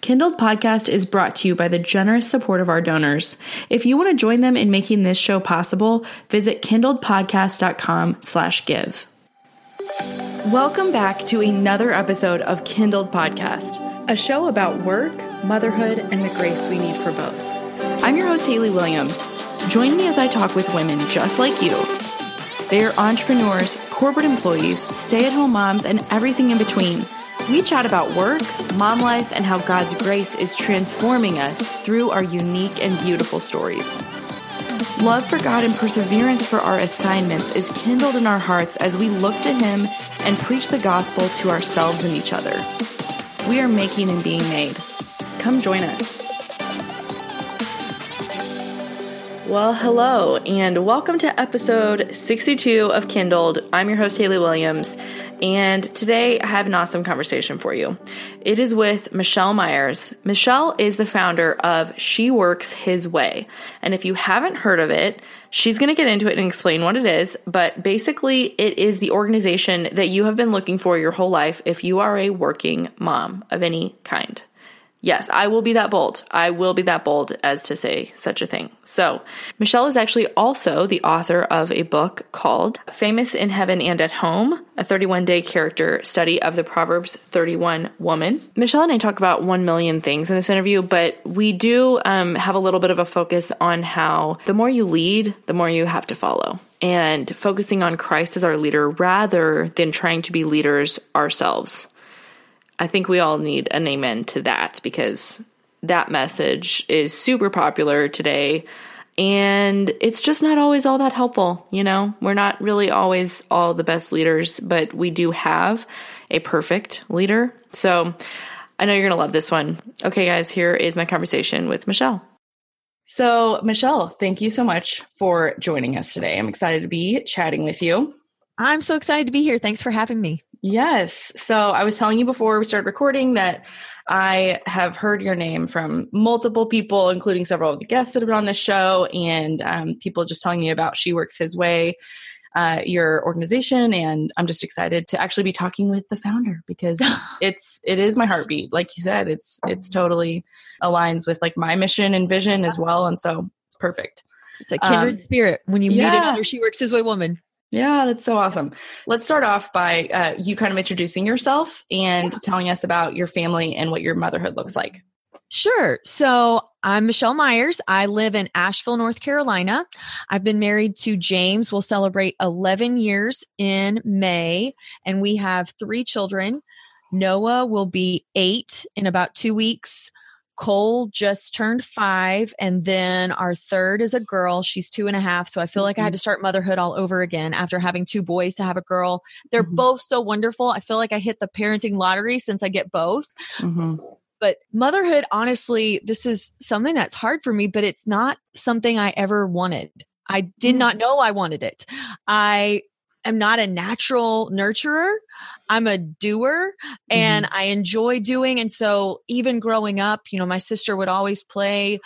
Kindled Podcast is brought to you by the generous support of our donors. If you want to join them in making this show possible, visit kindledpodcast.com slash give. Welcome back to another episode of Kindled Podcast, a show about work, motherhood, and the grace we need for both. I'm your host, Haley Williams. Join me as I talk with women just like you. They are entrepreneurs, corporate employees, stay at home moms, and everything in between – we chat about work, mom life, and how God's grace is transforming us through our unique and beautiful stories. Love for God and perseverance for our assignments is kindled in our hearts as we look to Him and preach the gospel to ourselves and each other. We are making and being made. Come join us. Well, hello, and welcome to episode 62 of Kindled. I'm your host, Haley Williams, and today I have an awesome conversation for you. It is with Michelle Myers. Michelle is the founder of She Works His Way. And if you haven't heard of it, she's going to get into it and explain what it is. But basically, it is the organization that you have been looking for your whole life if you are a working mom of any kind. Yes, I will be that bold. I will be that bold as to say such a thing. So, Michelle is actually also the author of a book called Famous in Heaven and at Home, a 31 day character study of the Proverbs 31 woman. Michelle and I talk about 1 million things in this interview, but we do um, have a little bit of a focus on how the more you lead, the more you have to follow. And focusing on Christ as our leader rather than trying to be leaders ourselves. I think we all need an amen to that because that message is super popular today. And it's just not always all that helpful. You know, we're not really always all the best leaders, but we do have a perfect leader. So I know you're going to love this one. Okay, guys, here is my conversation with Michelle. So, Michelle, thank you so much for joining us today. I'm excited to be chatting with you. I'm so excited to be here. Thanks for having me. Yes. So I was telling you before we started recording that I have heard your name from multiple people, including several of the guests that have been on this show, and um, people just telling me about She Works His Way, uh, your organization, and I'm just excited to actually be talking with the founder because it's it is my heartbeat. Like you said, it's it's totally aligns with like my mission and vision as well, and so it's perfect. It's a kindred um, spirit when you yeah. meet another She Works His Way woman. Yeah, that's so awesome. Let's start off by uh, you kind of introducing yourself and yeah. telling us about your family and what your motherhood looks like. Sure. So I'm Michelle Myers. I live in Asheville, North Carolina. I've been married to James. We'll celebrate 11 years in May, and we have three children. Noah will be eight in about two weeks. Cole just turned five, and then our third is a girl. She's two and a half. So I feel like I had mm-hmm. to start motherhood all over again after having two boys to have a girl. They're mm-hmm. both so wonderful. I feel like I hit the parenting lottery since I get both. Mm-hmm. But motherhood, honestly, this is something that's hard for me, but it's not something I ever wanted. I did not mm. know I wanted it. I am not a natural nurturer. I'm a doer and mm-hmm. I enjoy doing. And so even growing up, you know, my sister would always play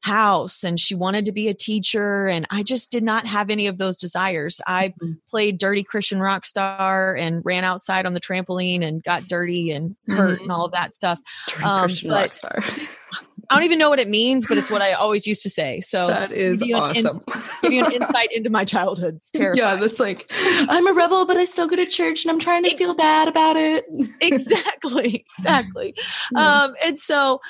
house and she wanted to be a teacher and I just did not have any of those desires. I mm-hmm. played dirty Christian rock star and ran outside on the trampoline and got dirty and hurt mm-hmm. and all of that stuff. Dirty um, Christian rock star. I don't even know what it means, but it's what I always used to say. So that is give awesome. In, give you an insight into my childhood. It's terrifying. Yeah, that's like I'm a rebel, but I still go to church, and I'm trying to feel bad about it. exactly, exactly. Yeah. Um, and so,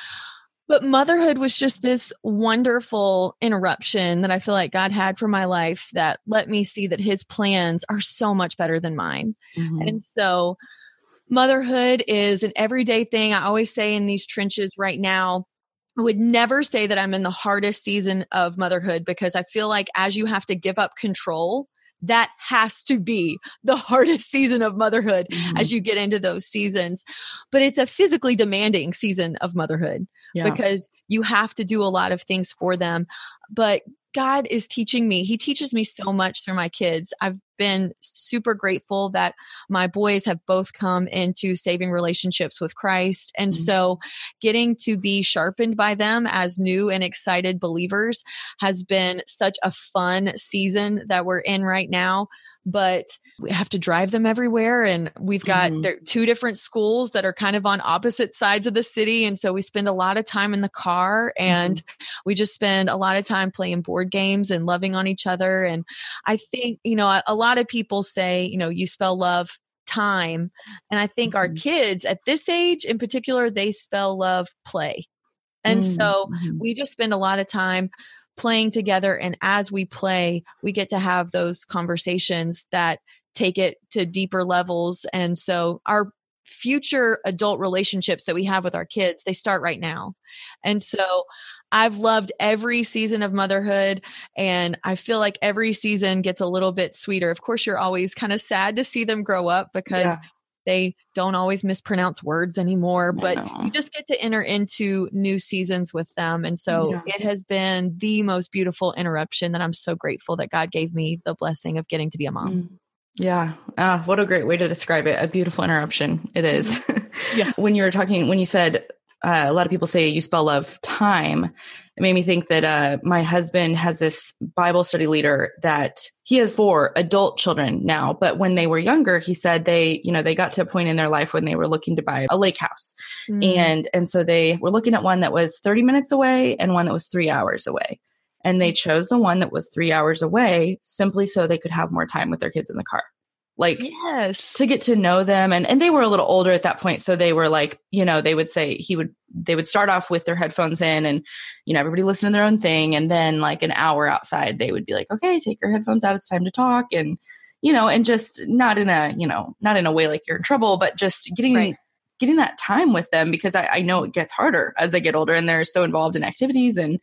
but motherhood was just this wonderful interruption that I feel like God had for my life that let me see that His plans are so much better than mine, mm-hmm. and so. Motherhood is an everyday thing. I always say in these trenches right now, I would never say that I'm in the hardest season of motherhood because I feel like as you have to give up control, that has to be the hardest season of motherhood mm-hmm. as you get into those seasons. But it's a physically demanding season of motherhood yeah. because you have to do a lot of things for them. But God is teaching me. He teaches me so much through my kids. I've been super grateful that my boys have both come into saving relationships with Christ. And mm-hmm. so getting to be sharpened by them as new and excited believers has been such a fun season that we're in right now but we have to drive them everywhere. And we've got Mhm. there two different schools that are kind of on opposite sides of the city. And so we spend a lot of time in the car and we just spend a lot of time playing board games and loving on each other. And I think, you know, a, a lot of people say, you know, you spell love time. And I think our Mhm. kids at this age in particular, they spell love play. And so Mhm. we just spend a lot of time playing together. And as we play, we get to have those conversations that take it to deeper levels. And so our future adult relationships that we have with our kids, they start right now. And so I've loved every season of motherhood and I feel like every season gets a little bit sweeter. Of course, you're always kind of sad to see them grow up because Yeah. They don't always mispronounce words anymore, but you just get to enter into new seasons with them. And so Yeah. it has been the most beautiful interruption that I'm so grateful that God gave me the blessing of getting to be a mom. Mm. Yeah. Ah, what a great way to describe it. A beautiful interruption. It is. Yeah. when you were talking, when you said uh, a lot of people say you spell love time, it made me think that uh, my husband has this Bible study leader that he has four adult children now. But when they were younger, he said they, you know, they got to a point in their life when they were looking to buy a lake house. Mm. and and so they were looking at one that was 30 minutes away and one that was three hours away and they chose the one that was three hours away simply so they could have more time with their kids in the car like yes. to get to know them and and they were a little older at that point so they were like you know they would say he would they would start off with their headphones in and you know everybody listen to their own thing and then like an hour outside they would be like okay take your headphones out it's time to talk and you know and just not in a you know not in a way like you're in trouble but just getting Right. getting that time with them because I, I know it gets harder as they get older and they're so involved in activities and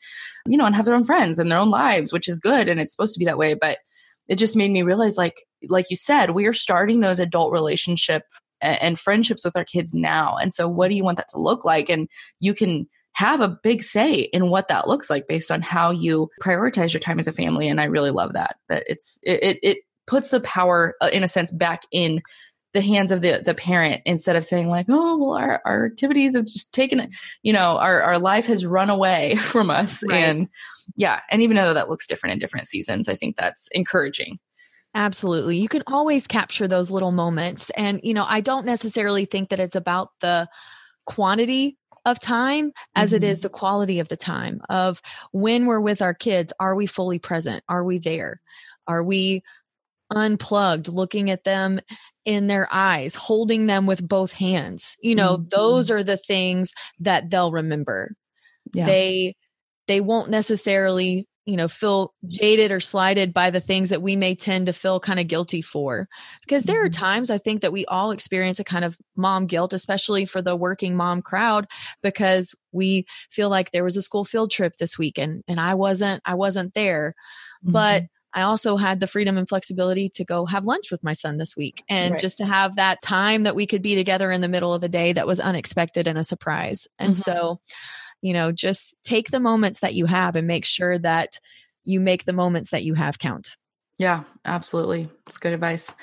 you know and have their own friends and their own lives which is good and it's supposed to be that way but it just made me realize like like you said we are starting those adult relationship and, friendships with our kids now and so what do you want that to look like? And you can have a big say in what that looks like based on how you prioritize your time as a family and i really love that that it's it it, it puts the power uh, in a sense back in the hands of the the parent instead of saying like oh well our, our activities have just taken it you know our, our life has run away from us Right. and yeah and even though that looks different in different seasons i think that's encouraging Absolutely. You can always capture those little moments. And, you know, I don't necessarily think that it's about the quantity of time as it Mhm. is the quality of the time of when we're with our kids. Are we fully present? Are we there? Are we unplugged, looking at them in their eyes, holding them with both hands? You know, Mhm. those are the things that they'll remember yeah they they won't necessarily you know feel jaded or slighted by the things that we may tend to feel kind of guilty for because there are Mhm. times i think that we all experience a kind of mom guilt especially for the working mom crowd because we feel like there was a school field trip this week and and i wasn't i wasn't there but Mhm. I also had the freedom and flexibility to go have lunch with my son this week and Right. just to have that time that we could be together in the middle of the day that was unexpected and a surprise. And Mhm. so, you know, just take the moments that you have and make sure that you make the moments that you have count. yeah absolutely it's good advice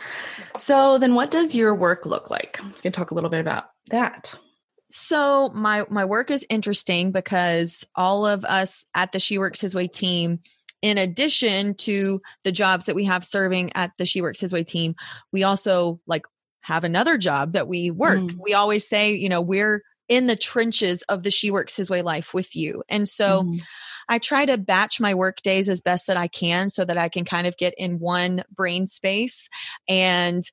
so then what does your work look like you can talk a little bit about that So my my work is interesting because all of us at the She Works His Way team, in addition to the jobs that we have serving at the She Works His Way team, we also like have another job that we work. Mm. We always say, you know, we're in the trenches of the She Works His Way life with you. And so Mhm. I try to batch my work days as best that I can so that I can kind of get in one brain space and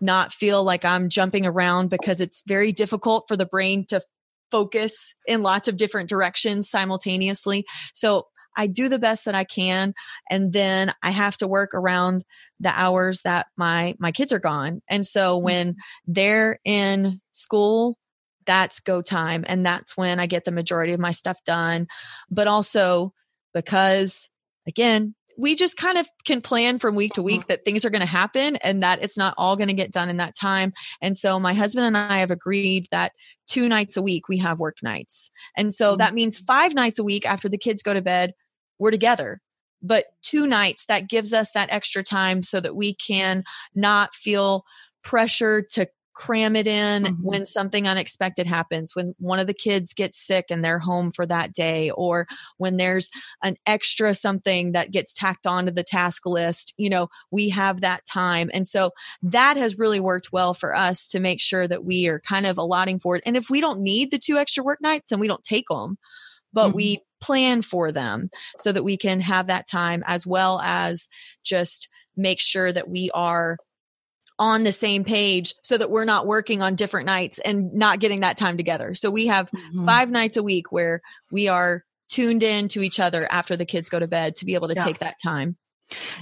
not feel like I'm jumping around because it's very difficult for the brain to focus in lots of different directions simultaneously. So I do the best that I can and then I have to work around the hours that my my kids are gone. And so mm-hmm. when they're in school that's go time and that's when I get the majority of my stuff done. But also because again, we just kind of can plan from week to uh-huh. week that things are going to happen and that it's not all going to get done in that time. And so my husband and I have agreed that two nights a week we have work nights. And so mm-hmm. that means five nights a week after the kids go to bed, we're together. But two nights that gives us that extra time so that we can not feel pressure to cram it in mm-hmm. when something unexpected happens, when one of the kids gets sick and they're home for that day, or when there's an extra something that gets tacked onto the task list. You know, we have that time. And so that has really worked well for us to make sure that we are kind of allotting for it. And if we don't need the two extra work nights, then we don't take them, but mm-hmm. we plan for them so that we can have that time as well as just make sure that we are on the same page so that we're not working on different nights and not getting that time together. So we have mm-hmm. five nights a week where we are tuned in to each other after the kids go to bed to be able to yeah. take that time.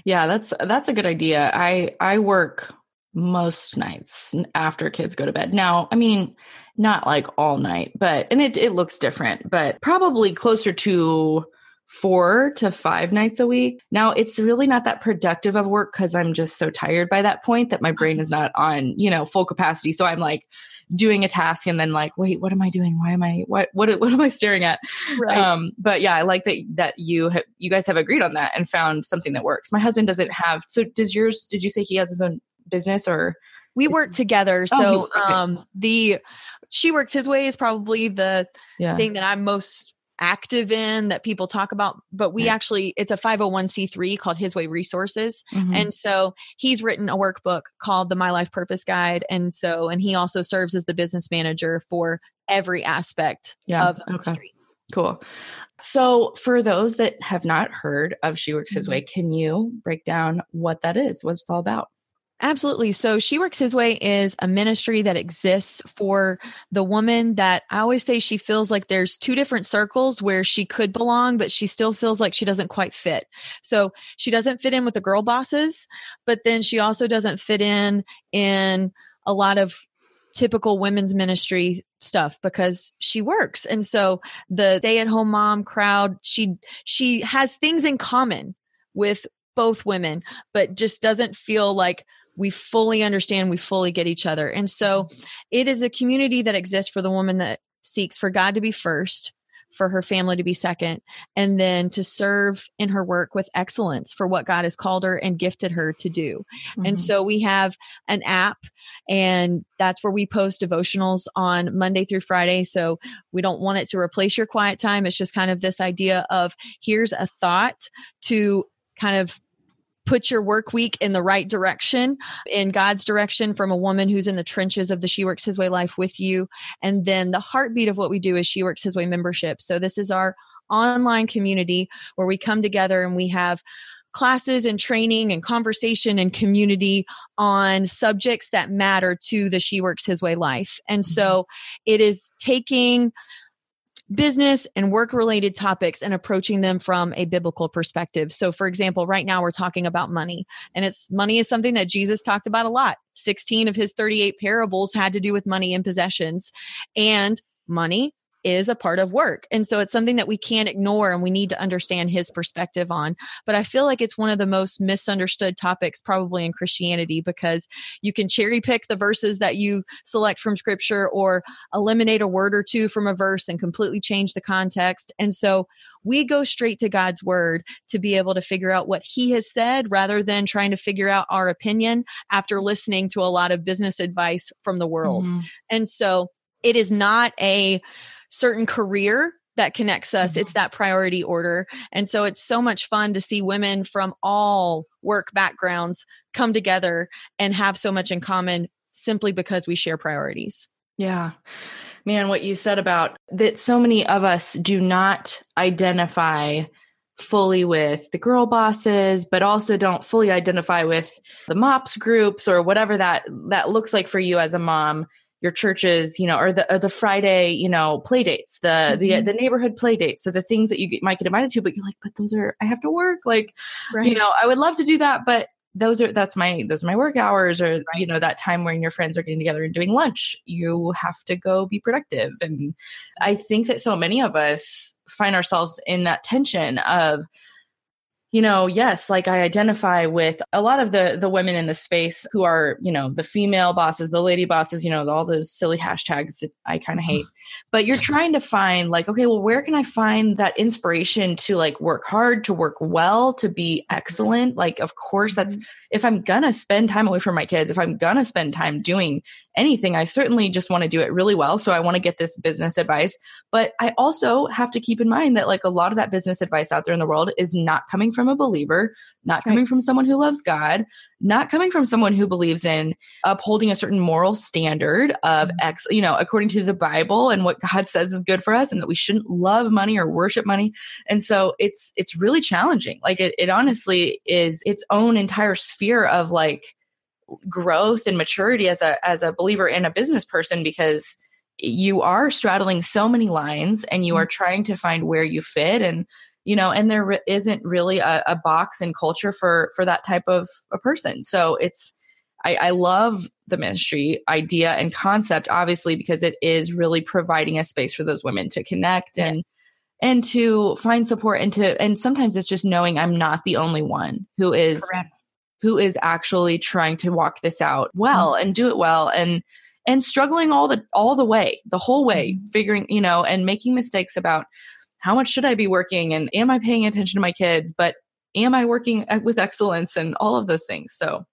Yeah, that's that's a good idea. I I work most nights after kids go to bed. Now, I mean, not like all night, but and it it looks different, but probably closer to four to five nights a week. Now it's really not that productive of work because I'm just so tired by that point that my brain is not on, you know, full capacity. So I'm like doing a task and then like, wait, what am I doing? Why am I what what what am I staring at? Right. Um, but yeah, I like that that you have you guys have agreed on that and found something that works. My husband doesn't have so does yours did you say he has his own business or we work together. Oh, so okay. um the she works his way is probably the yeah. thing that I'm most active in that people talk about but we right. actually it's a 501c3 called his way resources mm-hmm. and so he's written a workbook called the my life purpose guide and so and he also serves as the business manager for every aspect yeah. of okay. Industry. cool so for those that have not heard of she works his mm-hmm. way can you break down what that is what it's all about Absolutely. So She Works His Way is a ministry that exists for the woman that I always say she feels like there's two different circles where she could belong, but she still feels like she doesn't quite fit. So she doesn't fit in with the girl bosses, but then she also doesn't fit in in a lot of typical women's ministry stuff because she works. And so the stay at home mom crowd, she she has things in common with both women, but just doesn't feel like we fully understand, we fully get each other. And so mm-hmm. it is a community that exists for the woman that seeks for God to be first, for her family to be second, and then to serve in her work with excellence for what God has called her and gifted her to do. Mm-hmm. And so we have an app, and that's where we post devotionals on Monday through Friday. So we don't want it to replace your quiet time. It's just kind of this idea of here's a thought to kind of put your work week in the right direction, in God's direction from a woman who's in the trenches of the She Works His Way life with you. And then the heartbeat of what we do is She Works His Way membership. So this is our online community where we come together and we have classes and training and conversation and community on subjects that matter to the She Works His Way life. And so mm-hmm. it is taking business and work related topics and approaching them from a biblical perspective. So, for example, right now we're talking about money, and it's money is something that Jesus talked about a lot. 16 of his 38 parables had to do with money and possessions, and money is a part of work. And so it's something that we can't ignore and we need to understand his perspective on. But I feel like it's one of the most misunderstood topics probably in Christianity because you can cherry pick the verses that you select from scripture or eliminate a word or two from a verse and completely change the context. And so we go straight to God's word to be able to figure out what he has said rather than trying to figure out our opinion after listening to a lot of business advice from the world. Mm-hmm. And so it is not a certain career that connects us. Mm-hmm. It's that priority order. And so it's so much fun to see women from all work backgrounds come together and have so much in common simply because we share priorities. Yeah. Man, what you said about that so many of us do not identify fully with the girl bosses but also don't fully identify with the mops groups or whatever that that looks like for you as a mom your churches, you know, or the or the Friday, you know, play dates, the mm-hmm. the the neighborhood play dates, so the things that you get, might get invited to, but you're like, but those are I have to work. Like, right. you know, I would love to do that, but those are that's my those are my work hours, or right. you know, that time when your friends are getting together and doing lunch. You have to go be productive, and I think that so many of us find ourselves in that tension of you know, yes, like I identify with a lot of the the women in the space who are, you know, the female bosses, the lady bosses, you know, all those silly hashtags that I kind of hate. But you're trying to find like, okay, well, where can I find that inspiration to like work hard, to work well, to be excellent? Like, of course, that's mm-hmm. if I'm gonna spend time away from my kids, if I'm gonna spend time doing anything. I certainly just want to do it really well. So I want to get this business advice. But I also have to keep in mind that like a lot of that business advice out there in the world is not coming from a believer, not coming right. from someone who loves God, not coming from someone who believes in upholding a certain moral standard of mm-hmm. X, you know, according to the Bible and what God says is good for us and that we shouldn't love money or worship money. And so it's it's really challenging. Like it, it honestly is its own entire sphere of like growth and maturity as a as a believer and a business person because you are straddling so many lines and you are mm-hmm. trying to find where you fit and you know and there isn't really a, a box in culture for for that type of a person so it's I, I love the ministry idea and concept obviously because it is really providing a space for those women to connect and yeah and to find support and to and sometimes it's just knowing i'm not the only one who is Correct who is actually trying to walk this out well mm-hmm. and do it well and and struggling all the all the way the whole way mm-hmm. figuring you know and making mistakes about how much should i be working and am i paying attention to my kids but am i working with excellence and all of those things so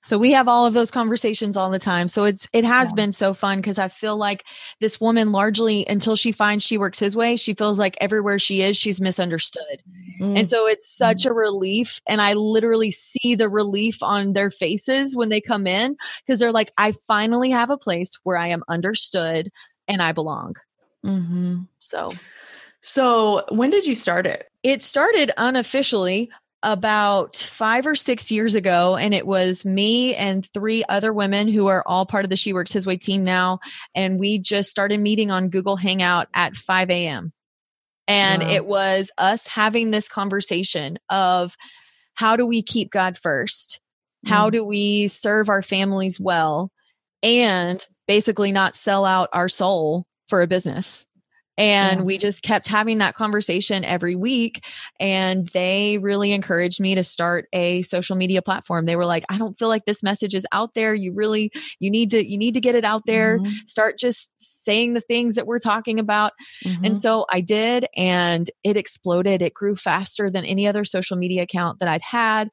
so we have all of those conversations all the time. So it's it has yeah. been so fun because I feel like this woman largely until she finds she works his way, she feels like everywhere she is, she's misunderstood. Mm. And so it's such mm. a relief. And I literally see the relief on their faces when they come in because they're like, I finally have a place where I am understood and I belong. Mm-hmm. So so when did you start it? It started unofficially about five or six years ago, and it was me and three other women who are all part of the She Works His Way team now. And we just started meeting on Google Hangout at 5 a.m. And wow. it was us having this conversation of how do we keep God first? How mm. do we serve our families well? And basically not sell out our soul for a business. And yeah. we just kept having that conversation every week. And they really encouraged me to start a social media platform. They were like, I don't feel like this message is out there. You really, you need to, you need to get it out there. Mm-hmm. Start just saying the things that we're talking about. Mm-hmm. And so I did, and it exploded. It grew faster than any other social media account that I'd had.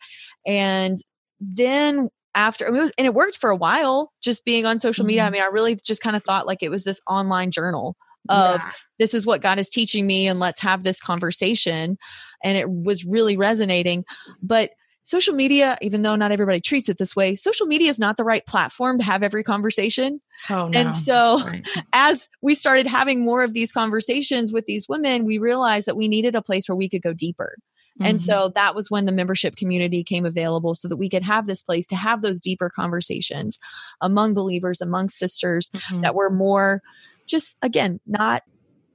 And then after I mean, it was, and it worked for a while just being on social media. I mm-hmm. mean, I really just kind of thought like it was this online journal of yeah. this is what God is teaching me and let's have this conversation. And it was really resonating. But social media, even though not everybody treats it this way, social media is not the right platform to have every conversation. Oh, no. And so, right. as we started having more of these conversations with these women, we realized that we needed a place where we could go deeper. Mm-hmm. And so that was when the membership community came available so that we could have this place to have those deeper conversations among believers, among sisters mm-hmm. that were more just again not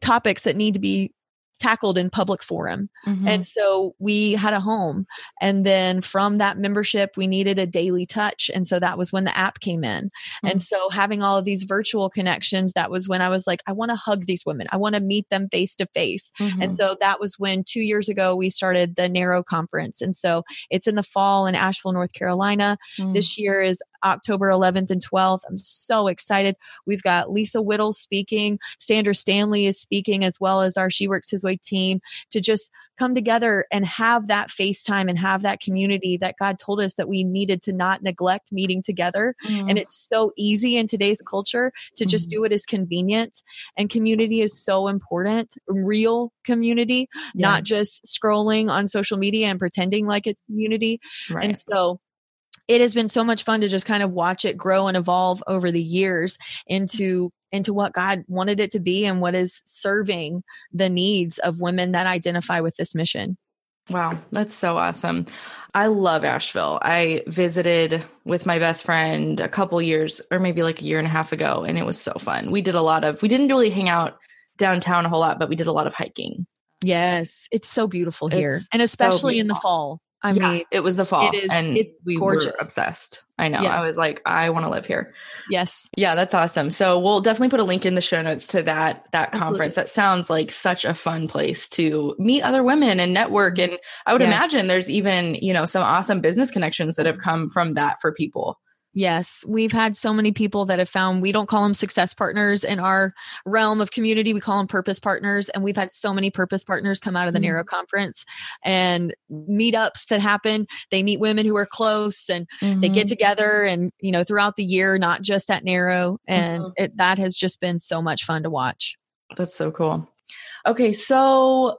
topics that need to be tackled in public forum. Mm-hmm. And so we had a home. And then from that membership, we needed a daily touch. And so that was when the app came in. Mm-hmm. And so having all of these virtual connections, that was when I was like, I want to hug these women. I want to meet them face to face. And so that was when two years ago we started the Narrow Conference. And so it's in the fall in Asheville, North Carolina. Mm-hmm. This year is October 11th and 12th. I'm so excited. We've got Lisa Whittle speaking, Sandra Stanley is speaking, as well as our She Works His Way team to just come together and have that FaceTime and have that community that God told us that we needed to not neglect meeting together. Mm. And it's so easy in today's culture to just mm. do it as convenient. And community is so important, real community, yeah. not just scrolling on social media and pretending like it's community. Right. And so it has been so much fun to just kind of watch it grow and evolve over the years into into what God wanted it to be and what is serving the needs of women that identify with this mission. Wow, that's so awesome. I love Asheville. I visited with my best friend a couple years or maybe like a year and a half ago and it was so fun. We did a lot of we didn't really hang out downtown a whole lot, but we did a lot of hiking. Yes, it's so beautiful here. It's and especially so in the fall. I yeah, mean, it was the fall, it is, and it's we gorgeous. were obsessed. I know. Yes. I was like, I want to live here. Yes. Yeah, that's awesome. So we'll definitely put a link in the show notes to that that Absolutely. conference. That sounds like such a fun place to meet other women and network. And I would yes. imagine there's even you know some awesome business connections that have mm-hmm. come from that for people. Yes, we've had so many people that have found we don't call them success partners in our realm of community. We call them purpose partners. And we've had so many purpose partners come out of the mm-hmm. Narrow Conference and meetups that happen. They meet women who are close and mm-hmm. they get mm-hmm. together and, you know, throughout the year, not just at Narrow. And mm-hmm. it, that has just been so much fun to watch. That's so cool. Okay. So,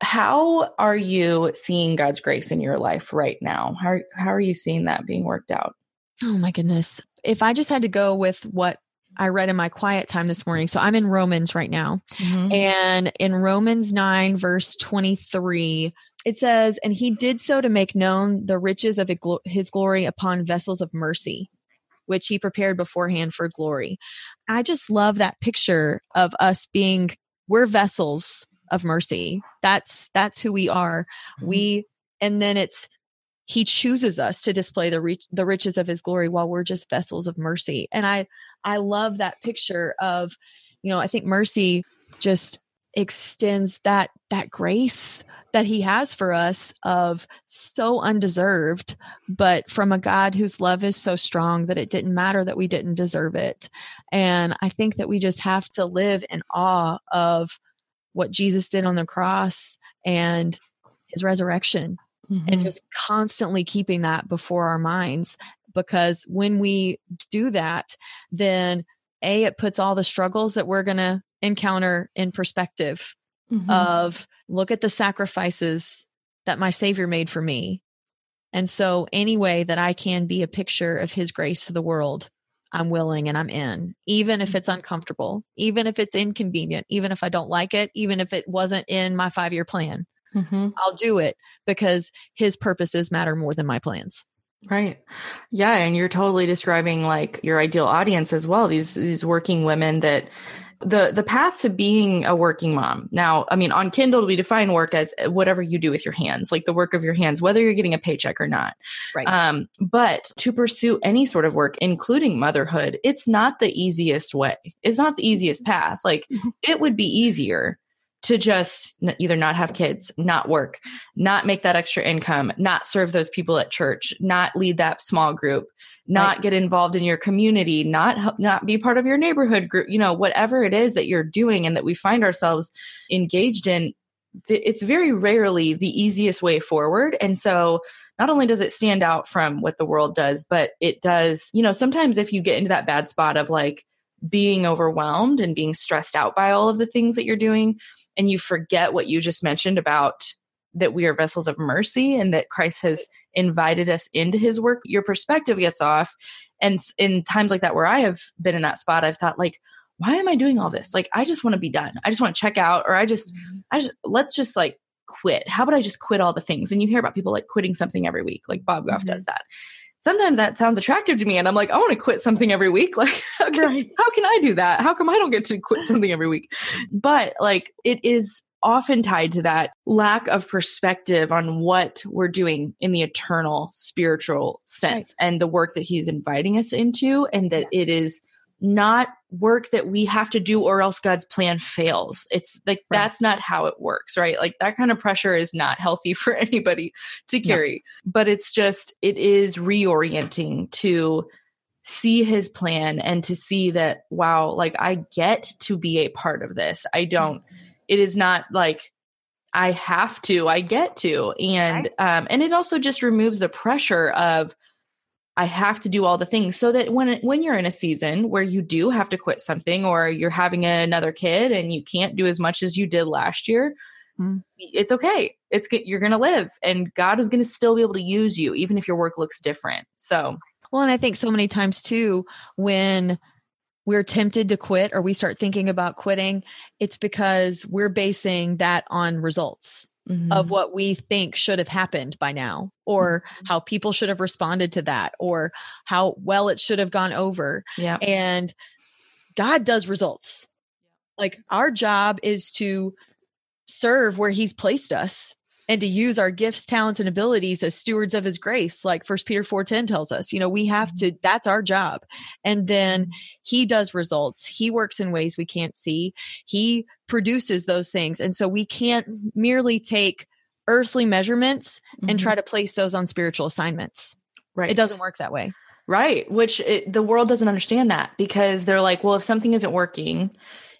how are you seeing God's grace in your life right now? How, how are you seeing that being worked out? Oh my goodness. If I just had to go with what I read in my quiet time this morning. So I'm in Romans right now. Mm-hmm. And in Romans 9, verse 23, it says, And he did so to make known the riches of his glory upon vessels of mercy, which he prepared beforehand for glory. I just love that picture of us being, we're vessels of mercy. That's that's who we are. Mm-hmm. We and then it's he chooses us to display the the riches of his glory while we're just vessels of mercy. And i i love that picture of you know i think mercy just extends that that grace that he has for us of so undeserved but from a god whose love is so strong that it didn't matter that we didn't deserve it. And i think that we just have to live in awe of what jesus did on the cross and his resurrection mm-hmm. and just constantly keeping that before our minds because when we do that then a it puts all the struggles that we're going to encounter in perspective mm-hmm. of look at the sacrifices that my savior made for me and so any way that i can be a picture of his grace to the world i'm willing and i'm in even if it's uncomfortable even if it's inconvenient even if i don't like it even if it wasn't in my 5 year plan Mm-hmm. I'll do it because his purposes matter more than my plans. Right. Yeah, and you're totally describing like your ideal audience as well. These these working women that the the path to being a working mom. Now, I mean, on Kindled we define work as whatever you do with your hands, like the work of your hands, whether you're getting a paycheck or not. Right. Um, but to pursue any sort of work, including motherhood, it's not the easiest way. It's not the easiest path. Like mm-hmm. it would be easier to just either not have kids, not work, not make that extra income, not serve those people at church, not lead that small group, not right. get involved in your community, not not be part of your neighborhood group, you know, whatever it is that you're doing and that we find ourselves engaged in, it's very rarely the easiest way forward. And so not only does it stand out from what the world does, but it does, you know, sometimes if you get into that bad spot of like being overwhelmed and being stressed out by all of the things that you're doing, and you forget what you just mentioned about that we are vessels of mercy and that Christ has invited us into his work, your perspective gets off. And in times like that, where I have been in that spot, I've thought, like, why am I doing all this? Like, I just want to be done. I just want to check out, or I just, mm-hmm. I just, let's just like quit. How about I just quit all the things? And you hear about people like quitting something every week, like Bob Goff mm-hmm. does that. Sometimes that sounds attractive to me, and I'm like, I want to quit something every week. Like, how can, right. how can I do that? How come I don't get to quit something every week? But like, it is often tied to that lack of perspective on what we're doing in the eternal spiritual sense right. and the work that he's inviting us into, and that it is not work that we have to do or else God's plan fails. It's like right. that's not how it works, right? Like that kind of pressure is not healthy for anybody to carry. No. But it's just it is reorienting to see his plan and to see that wow, like I get to be a part of this. I don't it is not like I have to, I get to. And right. um and it also just removes the pressure of I have to do all the things so that when when you're in a season where you do have to quit something or you're having another kid and you can't do as much as you did last year, mm. it's okay. It's you're going to live and God is going to still be able to use you even if your work looks different. So, well, and I think so many times too when we're tempted to quit or we start thinking about quitting, it's because we're basing that on results. Mm-hmm. of what we think should have happened by now or mm-hmm. how people should have responded to that or how well it should have gone over. Yeah. And God does results. Like our job is to serve where he's placed us and to use our gifts talents and abilities as stewards of his grace like first peter 4.10 tells us you know we have mm-hmm. to that's our job and then mm-hmm. he does results he works in ways we can't see he produces those things and so we can't merely take earthly measurements mm-hmm. and try to place those on spiritual assignments right it doesn't work that way Right. Which it, the world doesn't understand that because they're like, well, if something isn't working,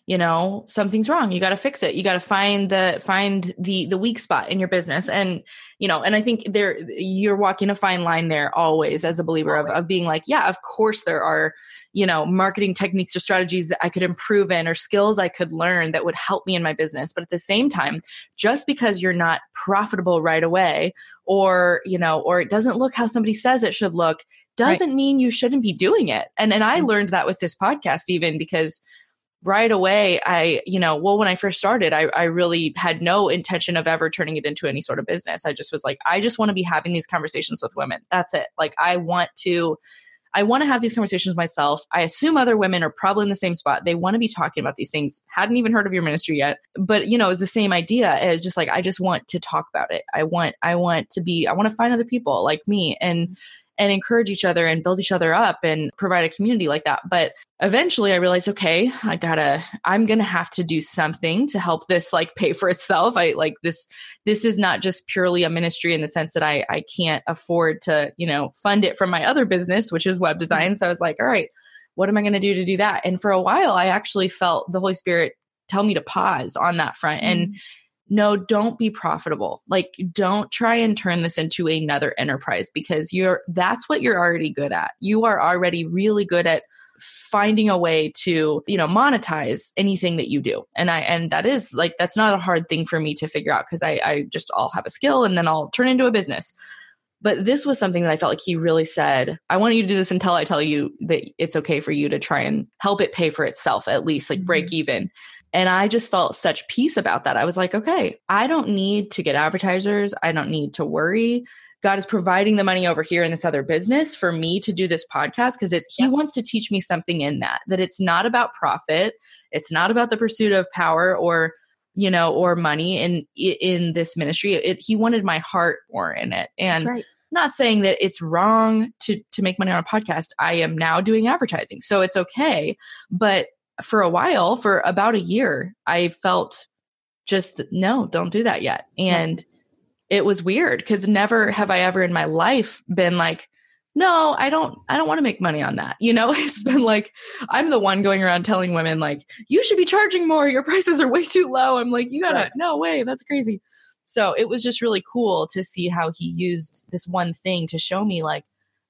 you know, something's wrong. You got to fix it. You got to find the find the the weak spot in your business. And you know, and I think there you're walking a fine line there always as a believer of, of being like, yeah, of course there are, you know, marketing techniques or strategies that I could improve in or skills I could learn that would help me in my business. But at the same time, just because you're not profitable right away or, you know, or it doesn't look how somebody says it should look, doesn't right. mean you shouldn't be doing it. And and I mm-hmm. learned that with this podcast even because right away i you know well when i first started I, I really had no intention of ever turning it into any sort of business i just was like i just want to be having these conversations with women that's it like i want to i want to have these conversations myself. I assume other women are probably in the same spot. They want to be talking about these things. Hadn't even heard of your ministry yet. But you know it's the same idea. It's just like i just want to talk about it. I want i want to be i want to find other people like me. And and encourage each other and build each other up and provide a community like that. But eventually I realized, okay, I gotta, I'm gonna have to do something to help this like pay for itself. I like this, this is not just purely a ministry in the sense that I, I can't afford to, you know, fund it from my other business, which is web design. So I was like, all right, what am I gonna do to do that? And for a while, I actually felt the Holy Spirit tell me to pause on that front. Mm-hmm. And no, don't be profitable. Like don't try and turn this into another enterprise because you're that's what you're already good at. You are already really good at finding a way to, you know, monetize anything that you do. And I and that is like that's not a hard thing for me to figure out because I I just all have a skill and then I'll turn into a business. But this was something that I felt like he really said, I want you to do this until I tell you that it's okay for you to try and help it pay for itself, at least like break mm-hmm. even. And I just felt such peace about that. I was like, okay, I don't need to get advertisers. I don't need to worry. God is providing the money over here in this other business for me to do this podcast because it's he wants to teach me something in that that it's not about profit, it's not about the pursuit of power or you know or money in in this ministry. It, he wanted my heart more in it, and right. not saying that it's wrong to to make money on a podcast. I am now doing advertising, so it's okay. But for a while, for about a year, I felt just no, don't do that yet. And yeah. it was weird because never have I ever in my life been like, no, I don't I don't want to make money on that. You know, it's been like I'm the one going around telling women like, you should be charging more. Your prices are way too low. I'm like, you gotta right. no way, that's crazy. So it was just really cool to see how he used this one thing to show me like,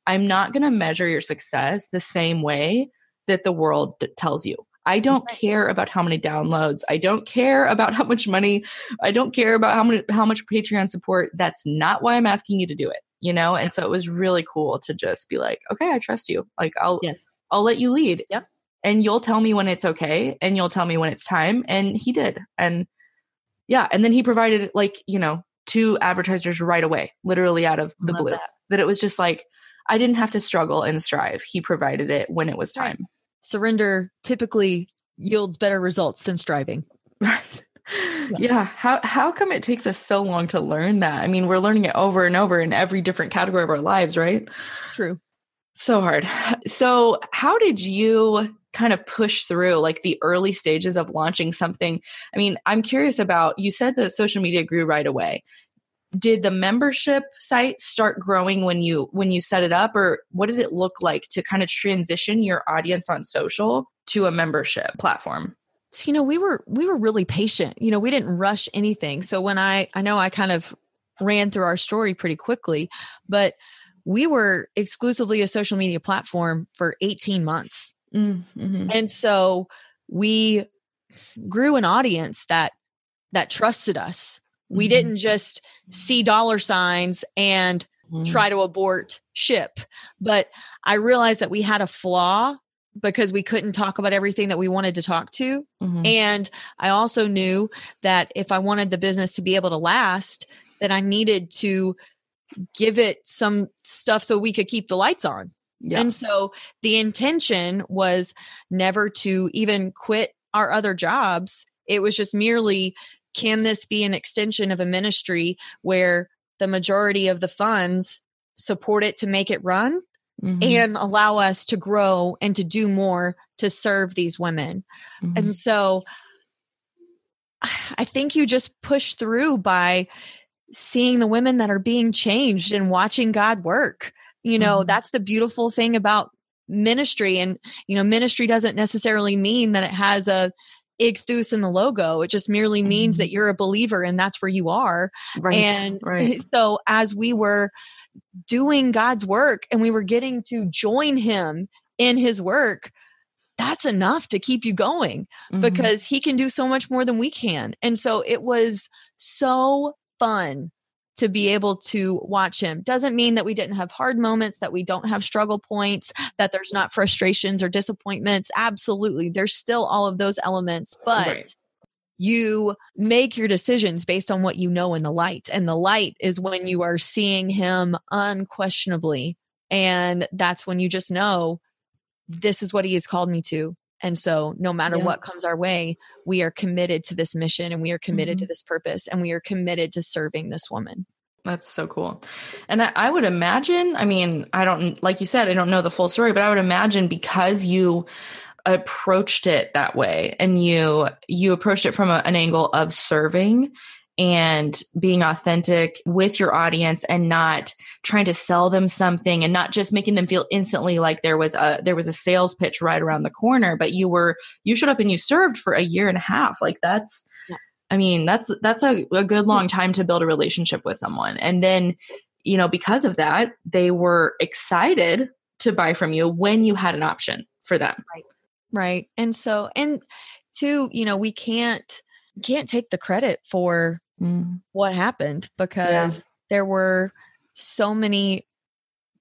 I'm not gonna measure your success the same way that the world tells you. I don't care about how many downloads. I don't care about how much money. I don't care about how many how much Patreon support. That's not why I'm asking you to do it. You know? And so it was really cool to just be like, okay, I trust you. Like I'll yes. I'll let you lead. Yep. And you'll tell me when it's okay and you'll tell me when it's time. And he did. And yeah. And then he provided like, you know, two advertisers right away, literally out of the blue. That. that it was just like I didn't have to struggle and strive. He provided it when it was time surrender typically yields better results than striving. Right. Yeah. yeah. How how come it takes us so long to learn that? I mean, we're learning it over and over in every different category of our lives, right? True. So hard. So, how did you kind of push through like the early stages of launching something? I mean, I'm curious about you said that social media grew right away did the membership site start growing when you when you set it up or what did it look like to kind of transition your audience on social to a membership platform? So you know we were we were really patient. You know we didn't rush anything. So when i i know i kind of ran through our story pretty quickly but we were exclusively a social media platform for 18 months. Mm-hmm. and so we grew an audience that that trusted us we mm-hmm. didn't just see dollar signs and mm-hmm. try to abort ship. But I realized that we had a flaw because we couldn't talk about everything that we wanted to talk to. Mm-hmm. And I also knew that if I wanted the business to be able to last, that I needed to give it some stuff so we could keep the lights on. Yeah. And so the intention was never to even quit our other jobs. It was just merely can this be an extension of a ministry where the majority of the funds support it to make it run mm-hmm. and allow us to grow and to do more to serve these women? Mm-hmm. And so I think you just push through by seeing the women that are being changed and watching God work You know, Mhm. that's the beautiful thing about ministry. And, you know, ministry doesn't necessarily mean that it has a ichthus in the logo. It just merely means Mhm. that you're a believer and that's where you are. Right. And right. so as we were doing God's work and we were getting to join him in his work, that's enough to keep you going Mhm. because he can do so much more than we can. And so it was so fun to be able to watch him. Doesn't mean that we didn't have hard moments, that we don't have struggle points, that there's not frustrations or disappointments. Absolutely. There's still all of those elements, but Right. you make your decisions based on what you know in the light. And the light is when you are seeing him unquestionably. And that's when you just know this is what he has called me to. And so, no matter Yeah. what comes our way, we are committed to this mission and we are committed to mm-hmm. this purpose and we are committed to serving this woman. That's so cool. And I, I would imagine, I mean, I don't, like you said, I don't know the full story, but I would imagine because you approached it that way and you, you approached it from a, an angle of serving and being authentic with your audience and not trying to sell them something and not just making them feel instantly like there was a there was a sales pitch right around the corner but you were you showed up and you served for a year and a half like that's Yeah. I mean, that's that's a, a good long time to build a relationship with someone. And then, you know, because of that, they were excited to buy from you when you had an option for them. Right. And so, and two, you know, we can't, can't take the credit for what happened because there were so many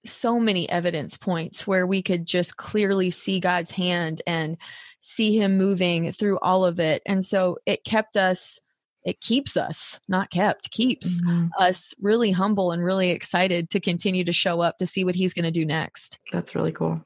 so many evidence points where we could just clearly see God's hand and see him moving through all of it and so it kept us it keeps us not kept keeps Mhm. us really humble and really excited to continue to show up to see what he's going to do next That's really cool.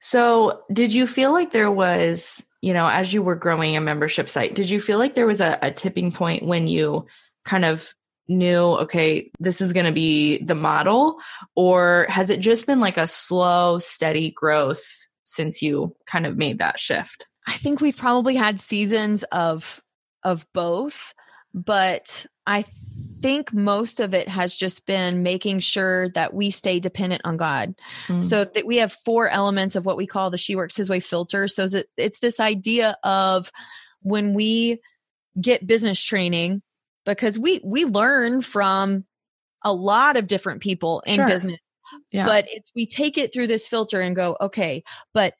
So, did you feel like there was, you know, as you were growing a membership site, did you feel like there was a, a tipping point when you kind of knew, okay, this is going to be the model? Or has it just been like a slow, steady growth since you kind of made that shift? I think we've probably had seasons of of both, but I think most of it has just been making sure that we stay dependent on God. Mm. So that we have four elements of what we call the She Works His Way filter. So it's this idea of when we get business training, because we we learn from a lot of different people in Sure. business yeah. but it's we take it through this filter and go okay but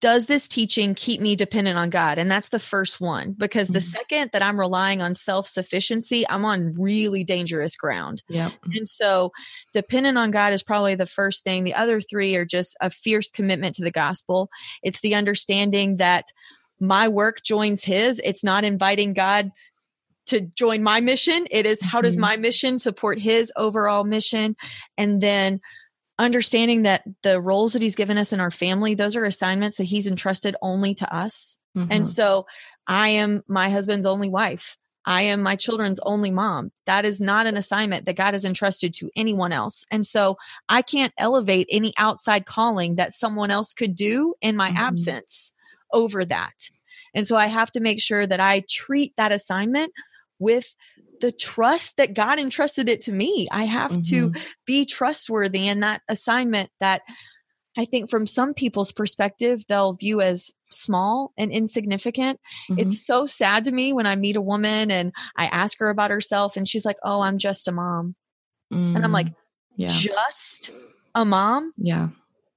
does this teaching keep me dependent on god? And that's the first one because the Mhm. second that i'm relying on self-sufficiency i'm on really dangerous ground. Yeah. and so dependent on god is probably the first thing. The other three are just a fierce commitment to the gospel. It's the understanding that my work joins his. It's not inviting god to join my mission. It is how does Mhm. my mission support his overall mission? And then understanding that the roles that he's given us in our family those are assignments that he's entrusted only to us. And Mhm. so i am my husband's only wife. I am my children's only mom. That is not an assignment that god has entrusted to anyone else. And so i can't elevate any outside calling that someone else could do in my Mhm. absence over that. And so i have to make sure that i treat that assignment with the trust that god entrusted it to me i have to Mhm. be trustworthy in that assignment that I think from some people's perspective, they'll view as small and insignificant. Mhm. It's so sad to me when I meet a woman and I ask her about herself and she's like, Oh, I'm just a mom. And I'm like, Mm. yeah. Just a mom? Yeah.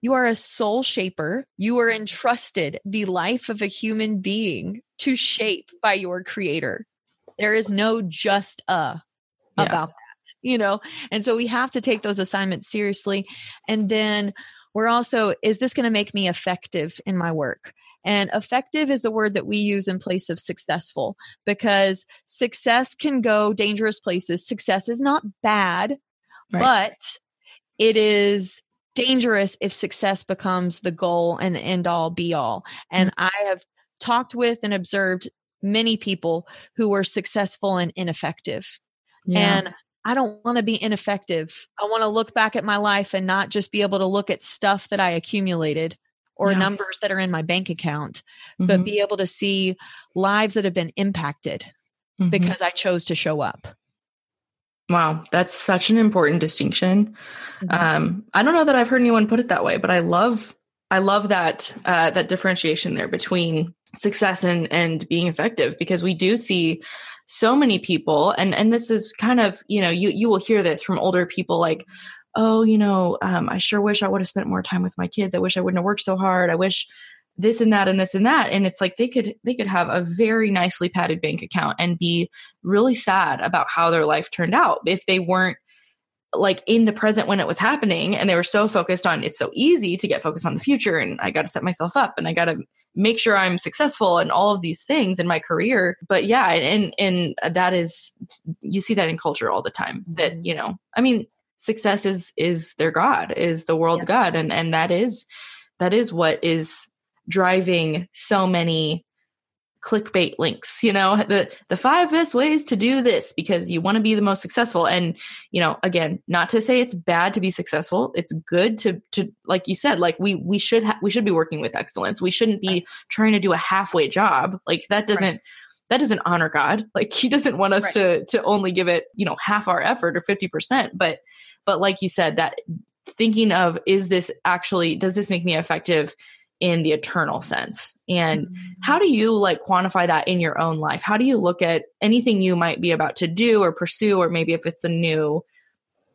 You are a soul shaper. You are entrusted the life of a human being to shape by your creator. There is no just a Yeah. about that, you know? And so we have to take those assignments seriously. And then we're also, is this going to make me effective in my work? And effective is the word that we use in place of successful because success can go dangerous places. Success is not bad, Right. but it is dangerous if success becomes the goal and the end all be all. And mm. I have talked with and observed many people who were successful and ineffective. yeah. And I don't want to be ineffective. I want to look back at my life and not just be able to look at stuff that I accumulated or Yeah. numbers that are in my bank account, but Mhm. be able to see lives that have been impacted Mhm. because I chose to show up. Wow, that's such an important distinction. Mm-hmm. Um, I don't know that I've heard anyone put it that way, but I love I love that uh, that differentiation there between success and and being effective because we do see so many people and and this is kind of you know you you will hear this from older people like oh you know um, i sure wish i would have spent more time with my kids. I wish i wouldn't have worked so hard. I wish this and that and this and that. And it's like they could they could have a very nicely padded bank account and be really sad about how their life turned out if they weren't like in the present when it was happening and they were so focused on it's so easy to get focused on the future and I got to set myself up and I got to make sure I'm successful and all of these things in my career but yeah and and that is you see that in culture all the time that mm-hmm. you know I mean success is is their god is the world's yeah. god and and that is that is what is driving so many clickbait links you know the the five best ways to do this because you want to be the most successful. And you know again not to say it's bad to be successful. It's good to to like you said like we we should ha- we should be working with excellence. We shouldn't be trying to do a halfway job. Like that doesn't right. that doesn't honor god. Like he doesn't want us right. to to only give it you know half our effort or 50% but but like you said that thinking of is this actually does this make me effective in the eternal sense. And mm-hmm. how do you like quantify that in your own life? How do you look at anything you might be about to do or pursue or maybe if it's a new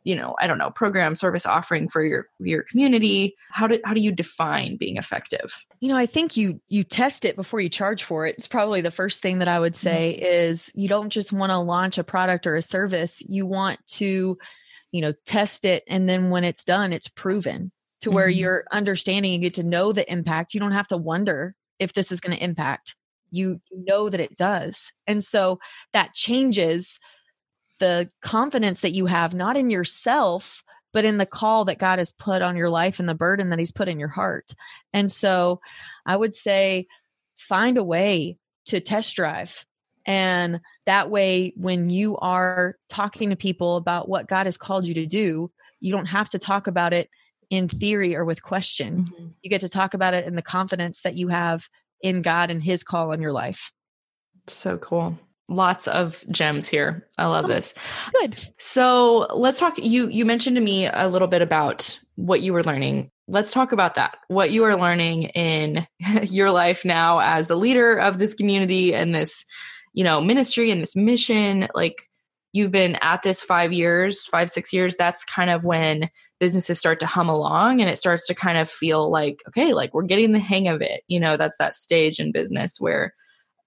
you know i don't know program service offering for your your community how do how do you define being effective? You know i think you you test it before you charge for it. It's probably the first thing that i would say mm-hmm. is you don't just want to launch a product or a service. You want to you know test it and then when it's done it's proven to where mm-hmm. you're understanding you get to know the impact. You don't have to wonder if this is going to impact. You know that it does. And so that changes the confidence that you have not in yourself but in the call that God has put on your life and the burden that he's put in your heart. And so i would say find a way to test drive. And that way when you are talking to people about what God has called you to do you don't have to talk about it in theory or with question. Mm-hmm. You get to talk about it in the confidence that you have in God and his call in your life. So cool. Lots of gems here. I love oh, this. Good. So, let's talk you you mentioned to me a little bit about what you were learning. Let's talk about that. What you are learning in your life now as the leader of this community and this, you know, ministry and this mission. Like you've been at this 5 years, 5 6 years, that's kind of when businesses start to hum along and it starts to kind of feel like okay like we're getting the hang of it. You know that's that stage in business where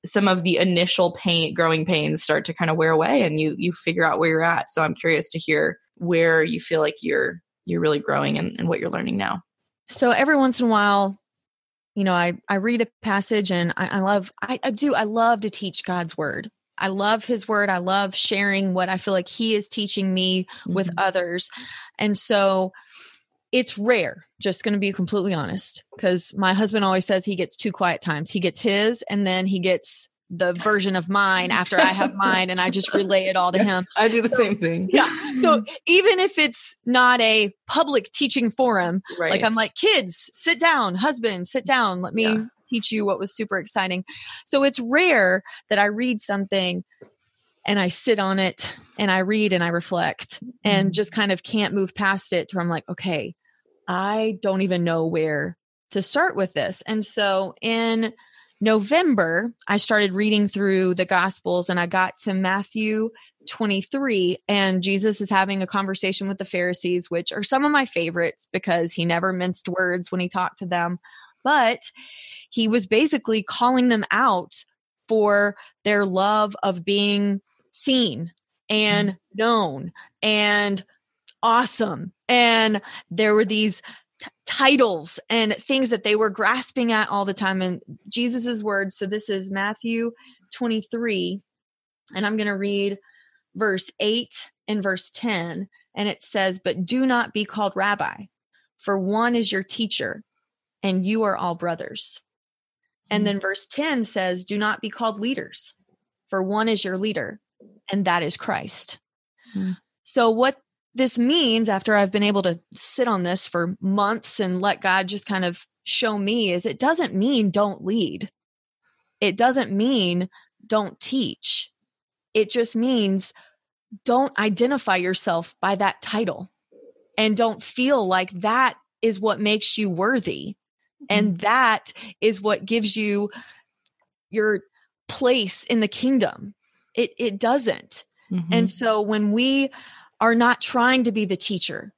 some of the initial pain growing pains start to kind of wear away and you you figure out where you're at. So i'm curious to hear where you feel like you're you're really growing and, and what you're learning now. So every once in a while you know i i read a passage and i, I love I, I do i love to teach god's word I love his word. I love sharing what I feel like he is teaching me mm-hmm. with others. And so it's rare, just going to be completely honest, because my husband always says he gets two quiet times. He gets his and then he gets the version of mine after I have mine and I just relay it all to yes, him. I do the so, same thing. Yeah. So even if it's not a public teaching forum, right. like I'm like, kids, sit down, husband, sit down. Let me yeah teach you what was super exciting. So it's rare that I read something and I sit on it and I read and I reflect and mm-hmm. just kind of can't move past it to where I'm like, okay, I don't even know where to start with this. And so in November, I started reading through the Gospels and I got to Matthew 23, and Jesus is having a conversation with the Pharisees, which are some of my favorites because he never minced words when he talked to them. But he was basically calling them out for their love of being seen and mm-hmm. known and awesome. And there were these t- titles and things that they were grasping at all the time. And Jesus's words. So this is Matthew 23, and I'm going to read verse 8 and verse 10. And it says, But do not be called rabbi, for one is your teacher, and you are all brothers. And then verse 10 says, Do not be called leaders, for one is your leader, and that is Christ. Mm. So, what this means after I've been able to sit on this for months and let God just kind of show me is it doesn't mean don't lead. It doesn't mean don't teach. It just means don't identify yourself by that title and don't feel like that is what makes you worthy. And mm-hmm. that is what gives you your place in the kingdom. It, it doesn't. Mm-hmm. And so when we are not trying to be the teacher,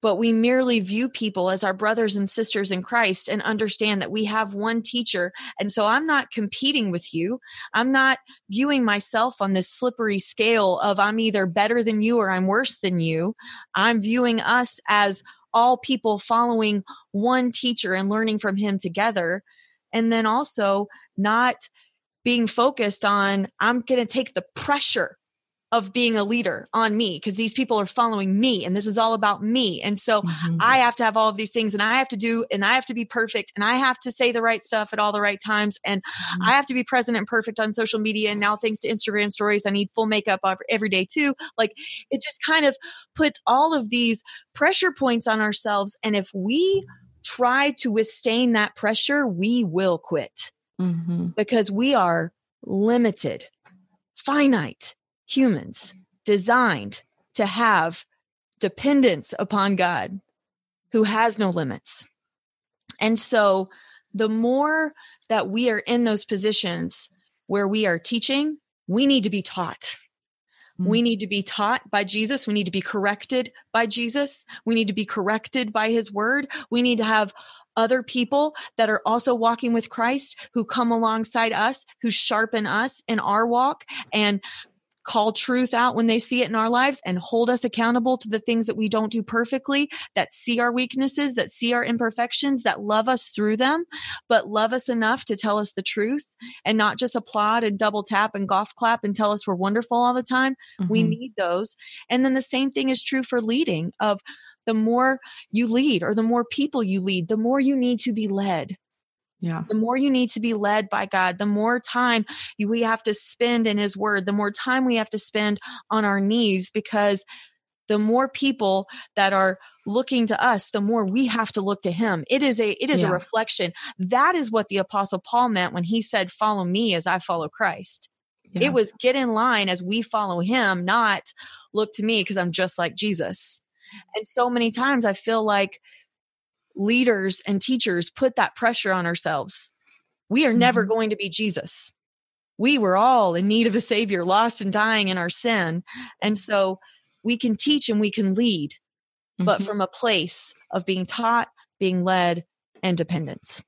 but we merely view people as our brothers and sisters in Christ and understand that we have one teacher. And so I'm not competing with you. I'm not viewing myself on this slippery scale of I'm either better than you or I'm worse than you. I'm viewing us as all people following one teacher and learning from him together. And then also not being focused on, I'm going to take the pressure of being a leader on me because these people are following me and this is all about me. And so mm-hmm. I have to have all of these things and I have to do and I have to be perfect and I have to say the right stuff at all the right times and mm-hmm. I have to be present and perfect on social media. And now thanks to Instagram stories, I need full makeup every day too. Like it just kind of puts all of these pressure points on ourselves. And if we try to withstand that pressure, we will quit mm-hmm. because we are limited, finite humans designed to have dependence upon God who has no limits. And so the more that we are in those positions where we are teaching, we need to be taught. We mm. need to be taught by Jesus. We need to be corrected by Jesus. We need to be corrected by his word. We need to have other people that are also walking with Christ who come alongside us, who sharpen us in our walk and call truth out when they see it in our lives and hold us accountable to the things that we don't do perfectly, that see our weaknesses, that see our imperfections, that love us through them, but love us enough to tell us the truth and not just applaud and double tap and golf clap and tell us we're wonderful all the time. Mm-hmm. We need those. And then the same thing is true for leading of the more you lead or the more people you lead, the more you need to be led. Yeah. The more you need to be led by God, the more time we have to spend in His Word, the more time we have to spend on our knees because the more people that are looking to us the more we have to look to him it is a it is yeah. a reflection that is what the apostle paul meant when he said follow me as i follow christ yeah. it was get in line as we follow him not look to me because i'm just like jesus mm. and so many times i feel like leaders and teachers put that pressure on ourselves. We are mm-hmm. never going to be Jesus. We were all in need of a savior, lost and dying in our sin. And so we can teach and we can lead, mm-hmm. but from a place of being taught, being led, and dependence.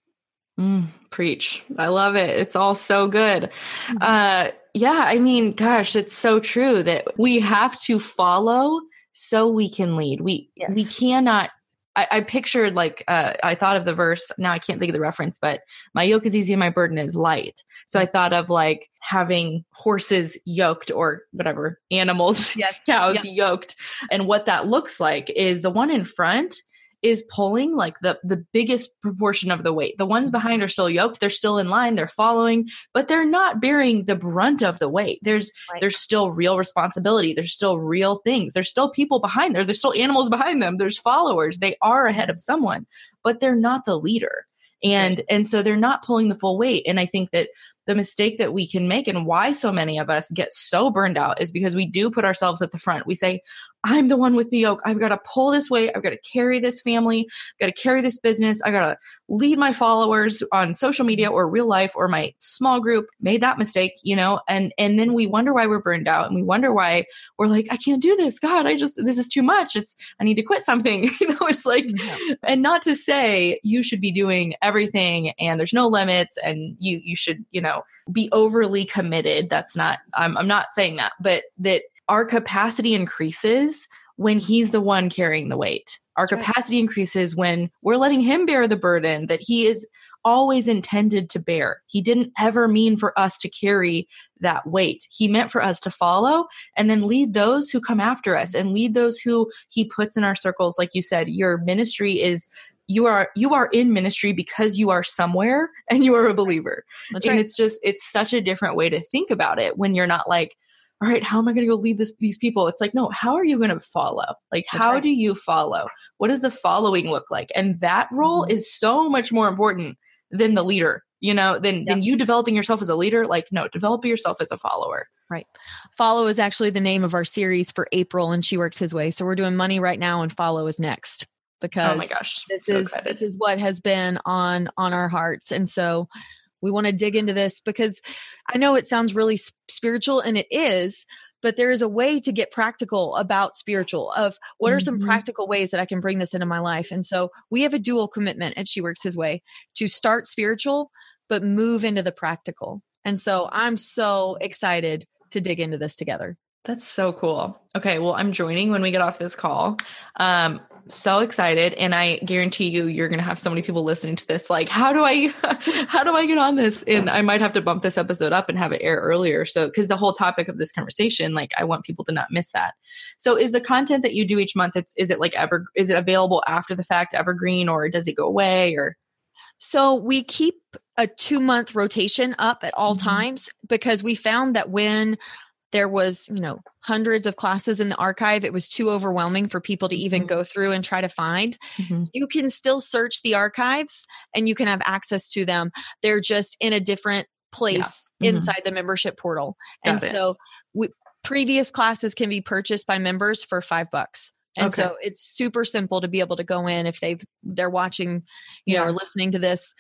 Mm, preach. I love it. It's all so good. Mm-hmm. Uh, yeah, I mean, gosh, it's so true that we have to follow so we can lead. We yes. we cannot I, I pictured like uh, I thought of the verse. Now I can't think of the reference, but my yoke is easy and my burden is light. So I thought of like having horses yoked or whatever animals, yes. cows yes. yoked, and what that looks like is the one in front is pulling like the the biggest proportion of the weight. The ones behind are still yoked, they're still in line, they're following, but they're not bearing the brunt of the weight. There's right. there's still real responsibility, there's still real things. There's still people behind there, there's still animals behind them, there's followers. They are ahead of someone, but they're not the leader. And right. and so they're not pulling the full weight. And I think that the mistake that we can make and why so many of us get so burned out is because we do put ourselves at the front. We say, I'm the one with the yoke. I've got to pull this weight. I've got to carry this family. I've got to carry this business. I've got to lead my followers on social media or real life or my small group. Made that mistake, you know, and and then we wonder why we're burned out and we wonder why we're like, I can't do this. God, I just this is too much. It's I need to quit something. you know, it's like yeah. and not to say you should be doing everything and there's no limits and you you should, you know, be overly committed. That's not I'm I'm not saying that, but that our capacity increases when he's the one carrying the weight. Our capacity increases when we're letting him bear the burden that he is always intended to bear. He didn't ever mean for us to carry that weight. He meant for us to follow and then lead those who come after us and lead those who he puts in our circles. Like you said, your ministry is you are you are in ministry because you are somewhere and you are a believer. That's and right. it's just it's such a different way to think about it when you're not like all right, how am I going to go lead this, these people? It's like, no, how are you going to follow? Like, That's how right. do you follow? What does the following look like? And that role mm-hmm. is so much more important than the leader, you know, than, than you developing yourself as a leader. Like, no, develop yourself as a follower. Right. Follow is actually the name of our series for April and She Works His Way. So we're doing money right now and follow is next because oh my gosh, this so is excited. this is what has been on on our hearts. And so we want to dig into this because I know it sounds really spiritual and it is, but there is a way to get practical about spiritual of what are some mm-hmm. practical ways that I can bring this into my life. And so we have a dual commitment and She Works His Way to start spiritual, but move into the practical. And so I'm so excited to dig into this together. That's so cool. Okay, well, I'm joining when we get off this call. Um, so excited, and I guarantee you, you're going to have so many people listening to this. Like, how do I, how do I get on this? And I might have to bump this episode up and have it air earlier. So, because the whole topic of this conversation, like, I want people to not miss that. So, is the content that you do each month? It's is it like ever? Is it available after the fact, evergreen, or does it go away? Or so we keep a two month rotation up at all mm-hmm. times because we found that when there was you know hundreds of classes in the archive it was too overwhelming for people to even mm-hmm. go through and try to find mm-hmm. you can still search the archives and you can have access to them they're just in a different place yeah. mm-hmm. inside the membership portal Got and it. so we, previous classes can be purchased by members for five bucks and okay. so it's super simple to be able to go in if they've they're watching you yeah. know or listening to this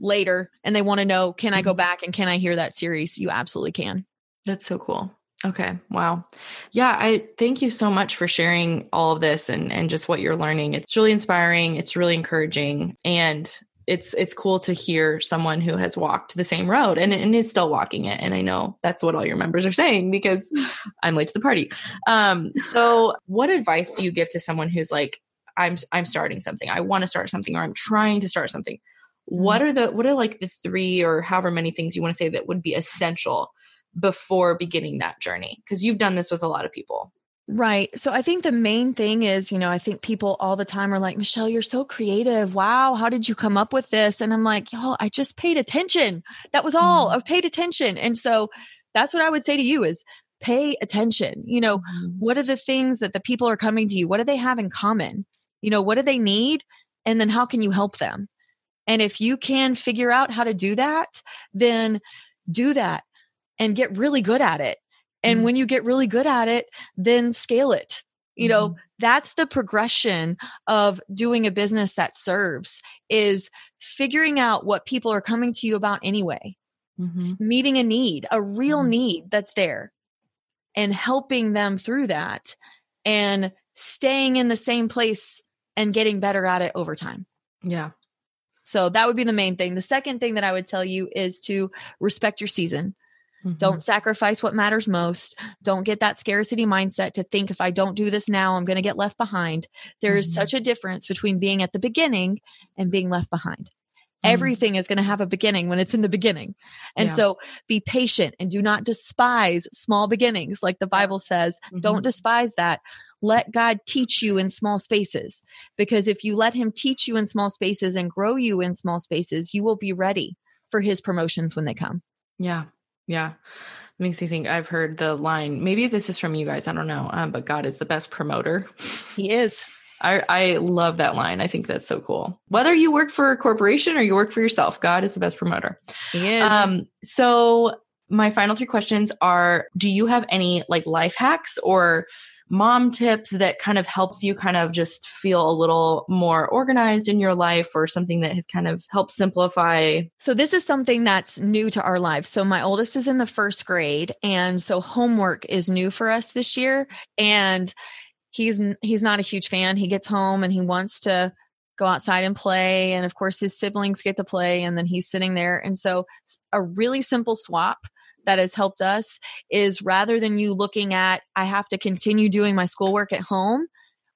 later and they want to know can i go mm-hmm. back and can i hear that series you absolutely can that's so cool. Okay. Wow. Yeah, I thank you so much for sharing all of this and and just what you're learning. It's really inspiring, it's really encouraging and it's it's cool to hear someone who has walked the same road and, and is still walking it and I know that's what all your members are saying because I'm late to the party. Um so what advice do you give to someone who's like I'm I'm starting something. I want to start something or I'm trying to start something. What mm-hmm. are the what are like the 3 or however many things you want to say that would be essential before beginning that journey? Because you've done this with a lot of people. Right. So I think the main thing is, you know, I think people all the time are like, Michelle, you're so creative. Wow. How did you come up with this? And I'm like, y'all, I just paid attention. That was all. Mm. I paid attention. And so that's what I would say to you is pay attention. You know, mm. what are the things that the people are coming to you? What do they have in common? You know, what do they need? And then how can you help them? And if you can figure out how to do that, then do that and get really good at it. And mm-hmm. when you get really good at it, then scale it. You know, mm-hmm. that's the progression of doing a business that serves is figuring out what people are coming to you about anyway. Mm-hmm. Meeting a need, a real mm-hmm. need that's there and helping them through that and staying in the same place and getting better at it over time. Yeah. So that would be the main thing. The second thing that I would tell you is to respect your season. Mm-hmm. Don't sacrifice what matters most. Don't get that scarcity mindset to think if I don't do this now, I'm going to get left behind. There is mm-hmm. such a difference between being at the beginning and being left behind. Mm-hmm. Everything is going to have a beginning when it's in the beginning. And yeah. so be patient and do not despise small beginnings. Like the Bible says, don't mm-hmm. despise that. Let God teach you in small spaces because if you let Him teach you in small spaces and grow you in small spaces, you will be ready for His promotions when they come. Yeah, yeah. Makes you think I've heard the line, maybe this is from you guys, I don't know, um, but God is the best promoter. He is. I, I love that line. I think that's so cool. Whether you work for a corporation or you work for yourself, God is the best promoter. He is. Um, so my final three questions are do you have any like life hacks or mom tips that kind of helps you kind of just feel a little more organized in your life or something that has kind of helped simplify? So, this is something that's new to our lives. So, my oldest is in the first grade. And so, homework is new for us this year. And he's he's not a huge fan. He gets home and he wants to go outside and play and of course his siblings get to play and then he's sitting there and so a really simple swap that has helped us is rather than you looking at, I have to continue doing my schoolwork at home,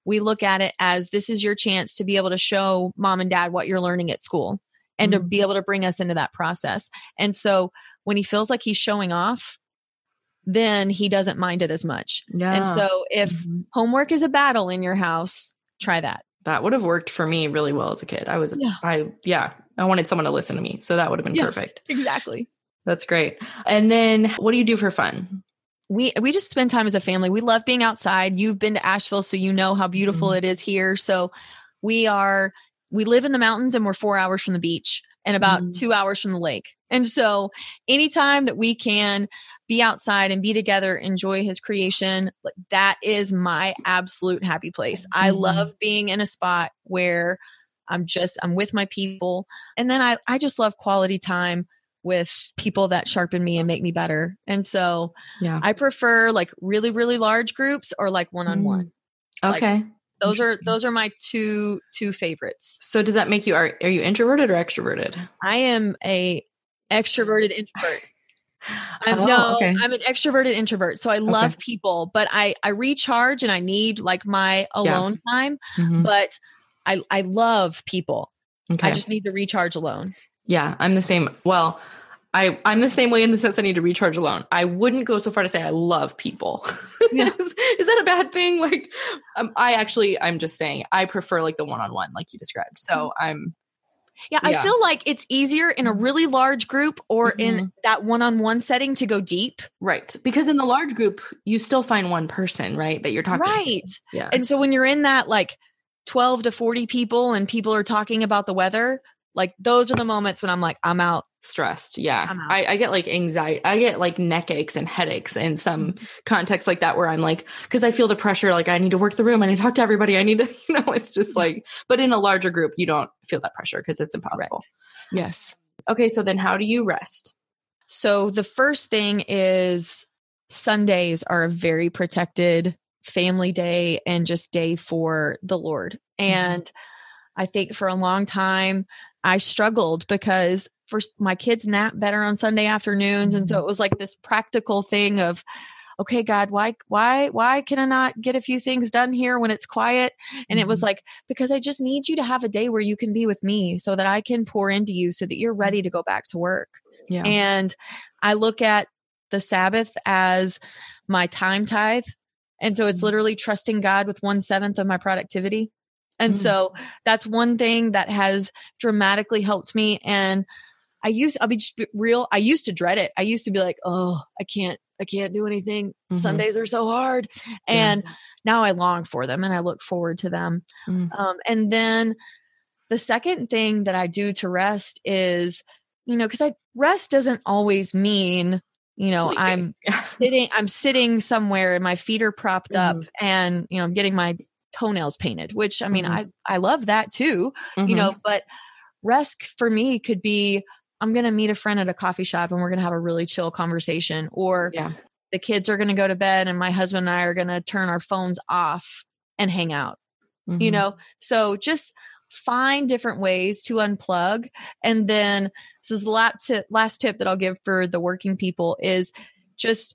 we look at it as this is your chance to be able to show mom and dad what you're learning at school and mm-hmm. to be able to bring us into that process. And so when he feels like he's showing off, then he doesn't mind it as much. Yeah. And so if mm-hmm. homework is a battle in your house, try that. That would have worked for me really well as a kid. I was, yeah. I, yeah, I wanted someone to listen to me. So that would have been yes, perfect. Exactly. That's great. And then what do you do for fun? We we just spend time as a family. We love being outside. You've been to Asheville so you know how beautiful mm-hmm. it is here. So we are we live in the mountains and we're 4 hours from the beach and about mm-hmm. 2 hours from the lake. And so anytime that we can be outside and be together, enjoy his creation. That is my absolute happy place. I Mhm. love being in a spot where I'm just I'm with my people. And then I I just love quality time with people that sharpen me and make me better. And so Yeah. I prefer like really really large groups or like one on one. like, Okay. Those are those are my two two favorites. so does that make you are are you introverted or extroverted? I am a extroverted introvert. I'm Oh, no, okay. I'm an extroverted introvert. So I love people, but I I recharge and I need like my Yeah. alone time, Mhm. but I I love people. Okay. I just need to recharge alone. Yeah, I'm the same. Well, I I'm the same way in the sense I need to recharge alone. I wouldn't go so far to say I love people. Yeah. is, is that a bad thing? Like, um, I actually I'm just saying I prefer like the one on one, like you described. So I'm Yeah, I feel like it's easier in a really large group or in Mm-hmm. that one-on-one setting to go deep. right because in the large group you still find one person, right, that you're talking. to. Right. Yeah. And so when you're in that like 12 to 40 people and people are talking about the weather, like those are the moments when I'm like, I'm out. stressed. Yeah. Out. I, I get like anxiety. I get like neck aches and headaches in some Mm-hmm. contexts like that where I'm like, because I feel the pressure, like I need to work the room, and I need to talk to everybody. I need to, you know, it's just like, but in a larger group, you don't feel that pressure because it's impossible. Yes. Okay. So then how do you rest? So the first thing is Sundays are a very protected family day and just day for the Lord. And I think for a long time I struggled because first my kids nap better on Sunday afternoons and so it was like this practical thing of okay God why why why can I not get a few things done here when it's quiet and it was like because I just need you to have a day where you can be with me so that I can pour into you so that you're ready to go back to work. Yeah. And I look at the Sabbath as my time tithe. And so it's Mm. literally trusting God with one seventh of my productivity. And Mm. so that's one thing that has dramatically helped me. And I used, I'll be just real. I used to dread it. I used to be like, oh, I can't, I can't do anything. Mhm. Sundays are so hard. Yeah. And now I long for them and I look forward to them. Mm. Um, and then the second thing that I do to rest is, you know, because I rest doesn't always mean, you know, Sleeping. I'm sitting, I'm sitting somewhere and my feet are propped up and, you know, I'm getting my toenails painted, which I mean, Mhm. I, I love that too, you Mhm. know, but rest for me could be, I'm going to meet a friend at a coffee shop and we're going to have a really chill conversation or yeah. the kids are going to go to bed and my husband and I are going to turn our phones off and hang out you Mhm. know so just find different ways to unplug and then this is the last tip, last tip that i'll give for the working people is just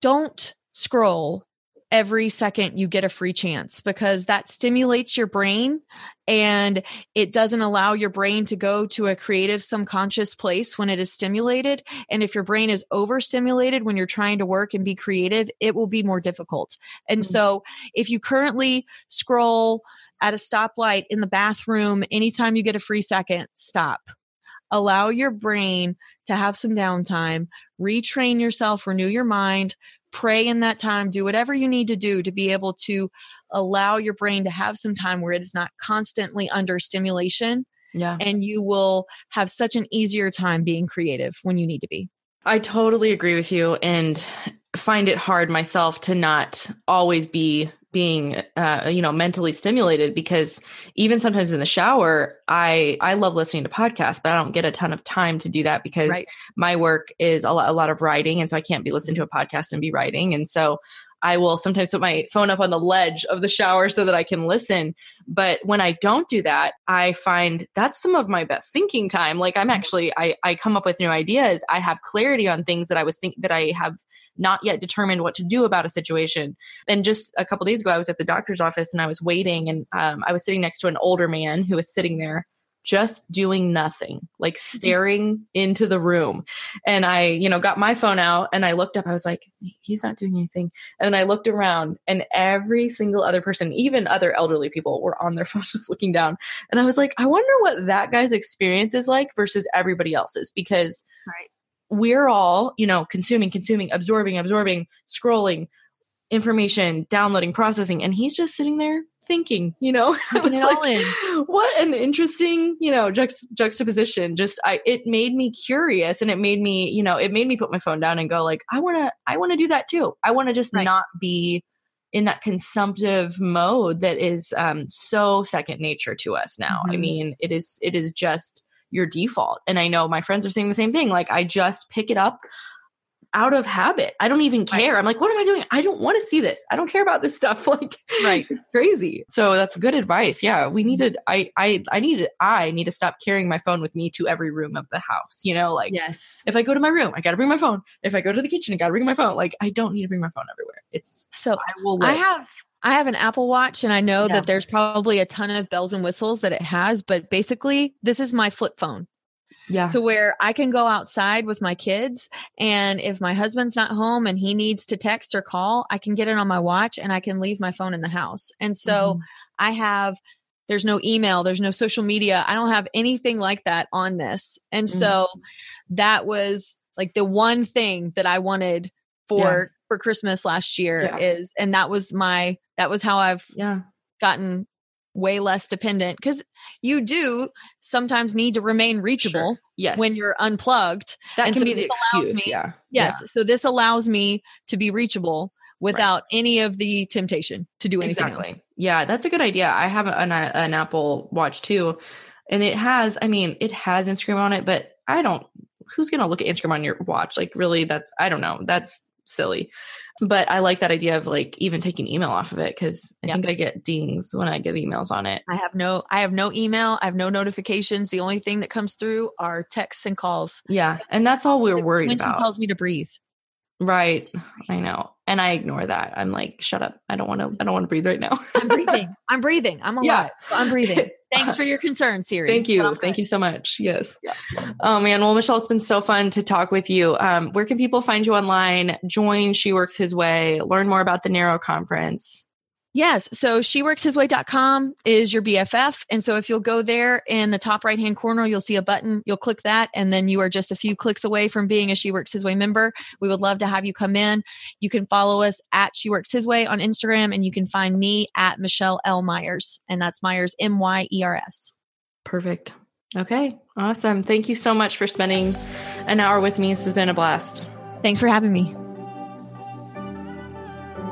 don't scroll every second you get a free chance because that stimulates your brain and it doesn't allow your brain to go to a creative subconscious place when it is stimulated. And if your brain is overstimulated when you're trying to work and be creative it will be more difficult. And Mhm. so if you currently scroll at a stoplight in the bathroom anytime you get a free second stop. Allow your brain to have some downtime. Retrain yourself renew your mind pray in that time do whatever you need to do to be able to allow your brain to have some time where it is not constantly under stimulation Yeah. and you will have such an easier time being creative when you need to be I totally agree with you and find it hard myself to not always be being uh, you know mentally stimulated because even sometimes in the shower I I love listening to podcasts but I don't get a ton of time to do that because Right. my work is a lot, a lot of writing and so I can't be listening to a podcast and be writing and so I will sometimes put my phone up on the ledge of the shower so that I can listen. But when I don't do that, I find that's some of my best thinking time. Like I'm actually, I, I come up with new ideas. I have clarity on things that I was think that I have not yet determined what to do about a situation. And just a couple days ago, I was at the doctor's office and I was waiting, and um, I was sitting next to an older man who was sitting there just doing nothing, like mm-hmm. staring into the room. And I, you know, got my phone out and I looked up. I was like, he's not doing anything. And I looked around, and every single other person, even other elderly people, were on their phones just looking down. And I was like, I wonder what that guy's experience is like versus everybody else's because Right. we're all, you know, consuming, consuming, absorbing, absorbing, scrolling information, downloading, processing, and he's just sitting there thinking? You know, was like, what an interesting, you know, juxt- juxtaposition. Just I, it made me curious, and it made me, you know, it made me put my phone down and go like, I want to, I want to do that too. I want to just right. not be in that consumptive mode that is um, so second nature to us now. Mm-hmm. I mean, it is, it is just your default. And I know my friends are saying the same thing. Like I just pick it up out of habit. I don't even care. Right. I'm like, what am I doing? I don't want to see this. I don't care about this stuff. Like, right. It's crazy. So that's good advice. Yeah. We needed, I, I, I needed, I need to stop carrying my phone with me to every room of the house. You know, like, yes, if I go to my room, I got to bring my phone. If I go to the kitchen, I got to bring my phone. Like, I don't need to bring my phone everywhere. It's so I will, live. I have, I have an Apple Watch and I know yeah. that there's probably a ton of bells and whistles that it has, but basically, this is my flip phone. Yeah. To where I can go outside with my kids. And if my husband's not home and he needs to text or call, I can get it on my watch and I can leave my phone in the house. And so mm-hmm. I have, there's no email, there's no social media. I don't have anything like that on this. And mm-hmm. so that was like the one thing that I wanted for, yeah. for Christmas last year yeah. is, and that was my, that was how I've yeah. gotten way less dependent because you do sometimes need to remain reachable sure. yes. when you're unplugged. That and can so be the excuse. Me, yeah. Yes. Yeah. So this allows me to be reachable without right. any of the temptation to do anything exactly. else. Yeah, that's a good idea. I have an, an Apple Watch too, and it has. I mean, it has Instagram on it, but I don't. Who's going to look at Instagram on your watch? Like, really? That's I don't know. That's silly. But I like that idea of like even taking email off of it because I yep. think I get dings when I get emails on it. I have no I have no email, I have no notifications. The only thing that comes through are texts and calls. Yeah. And that's all we're worried when about. She tells me to breathe. Right. I know. And I ignore that. I'm like, shut up. I don't want to I don't want to breathe right now. I'm breathing. I'm breathing. I'm alive. Yeah. I'm breathing. Thanks for your concern, Siri. Thank you. Thank you so much. Yes. Yeah. Oh man. Well, Michelle, it's been so fun to talk with you. Um, where can people find you online? Join She Works His Way, learn more about the Narrow Conference. Yes. So sheworkshisway.com is your BFF. And so if you'll go there in the top right hand corner, you'll see a button. You'll click that, and then you are just a few clicks away from being a She Works His Way member. We would love to have you come in. You can follow us at She Works His Way on Instagram, and you can find me at Michelle L. Myers. And that's Myers, M Y E R S. Perfect. Okay. Awesome. Thank you so much for spending an hour with me. This has been a blast. Thanks for having me.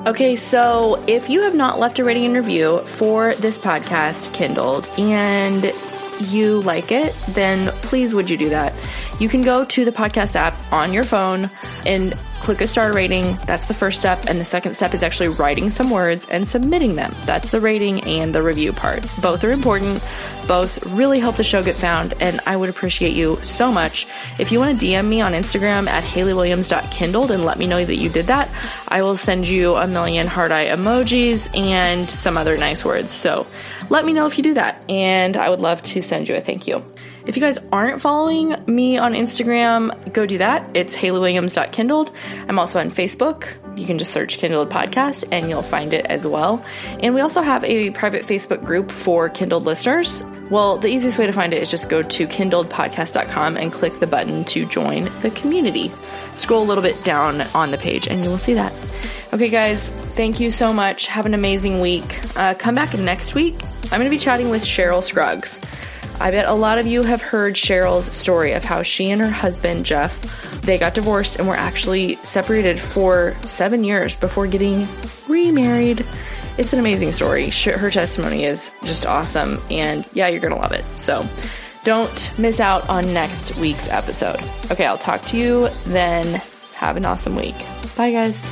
Okay, so if you have not left a rating and review for this podcast, Kindled, and you like it, then please would you do that? You can go to the podcast app on your phone and click a star rating. That's the first step. And the second step is actually writing some words and submitting them. That's the rating and the review part. Both are important. Both really help the show get found. And I would appreciate you so much. If you want to DM me on Instagram at HaleyWilliams.kindled and let me know that you did that, I will send you a million heart eye emojis and some other nice words. So let me know if you do that. And I would love to send you a thank you. If you guys aren't following me on Instagram, go do that. It's HaleyWilliams.kindled. I'm also on Facebook. You can just search Kindled Podcast and you'll find it as well. And we also have a private Facebook group for Kindled listeners. Well, the easiest way to find it is just go to kindledpodcast.com and click the button to join the community. Scroll a little bit down on the page and you will see that. Okay, guys, thank you so much. Have an amazing week. Uh, come back next week. I'm going to be chatting with Cheryl Scruggs. I bet a lot of you have heard Cheryl's story of how she and her husband, Jeff, they got divorced and were actually separated for seven years before getting remarried. It's an amazing story. Her testimony is just awesome. And yeah, you're going to love it. So don't miss out on next week's episode. Okay, I'll talk to you then. Have an awesome week. Bye, guys.